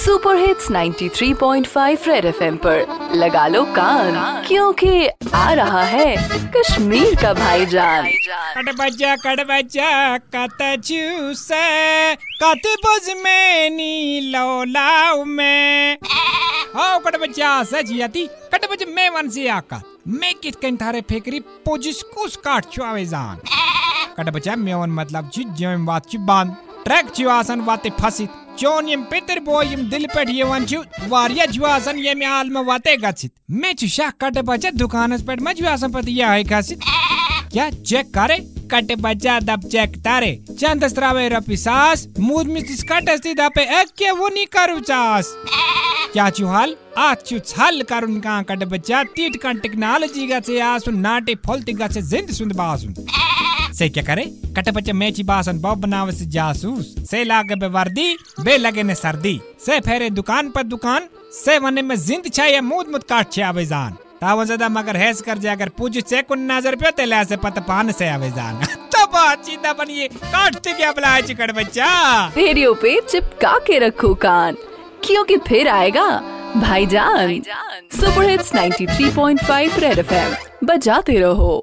Super hits 93.5 red FM पर। लगा लो कान, क्योंकि आ रहा है कश्मीर का भाईजान। कट बच्चा कत चूसे कत बुझ में नी लो लाऊ में हो बच्चा सजियाती बच्चा मैं वन से आका मैं कित कन थारे फेकरी पोजिस कुस काट छु आवेजान कट बच्चा मेवन मतलब छु जम बात छु बाँध ट्रैक छु आसन वाते फसित। बो यम दिल पेट यवन छु वारिया छु आसन यम आल में वाते गछित मैं छु शाह कट बच्चा दुकानस पेट में छु आसन पति या है खासित क्या चेक करे? कटे बच्चा दब चेक तारे। चंद स्त्रावे रपी सास। मूद मिस्टिस कटस्ती दपे एक के वो नहीं करू चास। क्या चुहाल आज चु छल करुन का कट बच्चा? टीट का टेक्नोलॉजी आसुन, नाटे फलती का से जिंद बासुन। से क्या करे कट बच्चा मैची बासन बॉब बनावे से जासूस से लागे बे वर्दी बे लगे ने सर्दी से फेरे दुकान पर दुकान से वने में जिंद छाया मूद मुद काट छे आवे जान तावन ज़्यादा मगर हैस कर जाए अगर पूछ से कुन नज़र पे तेले से पत पान से आवे जान तब चीता बनिए काटते क्या बुलाए चिकड़ बच्चा रेडियो पे चिपका के रखो कान क्योंकि फिर आएगा भाईजान सुपर हिट्स 93.5 रेड एफएम बजाते रहो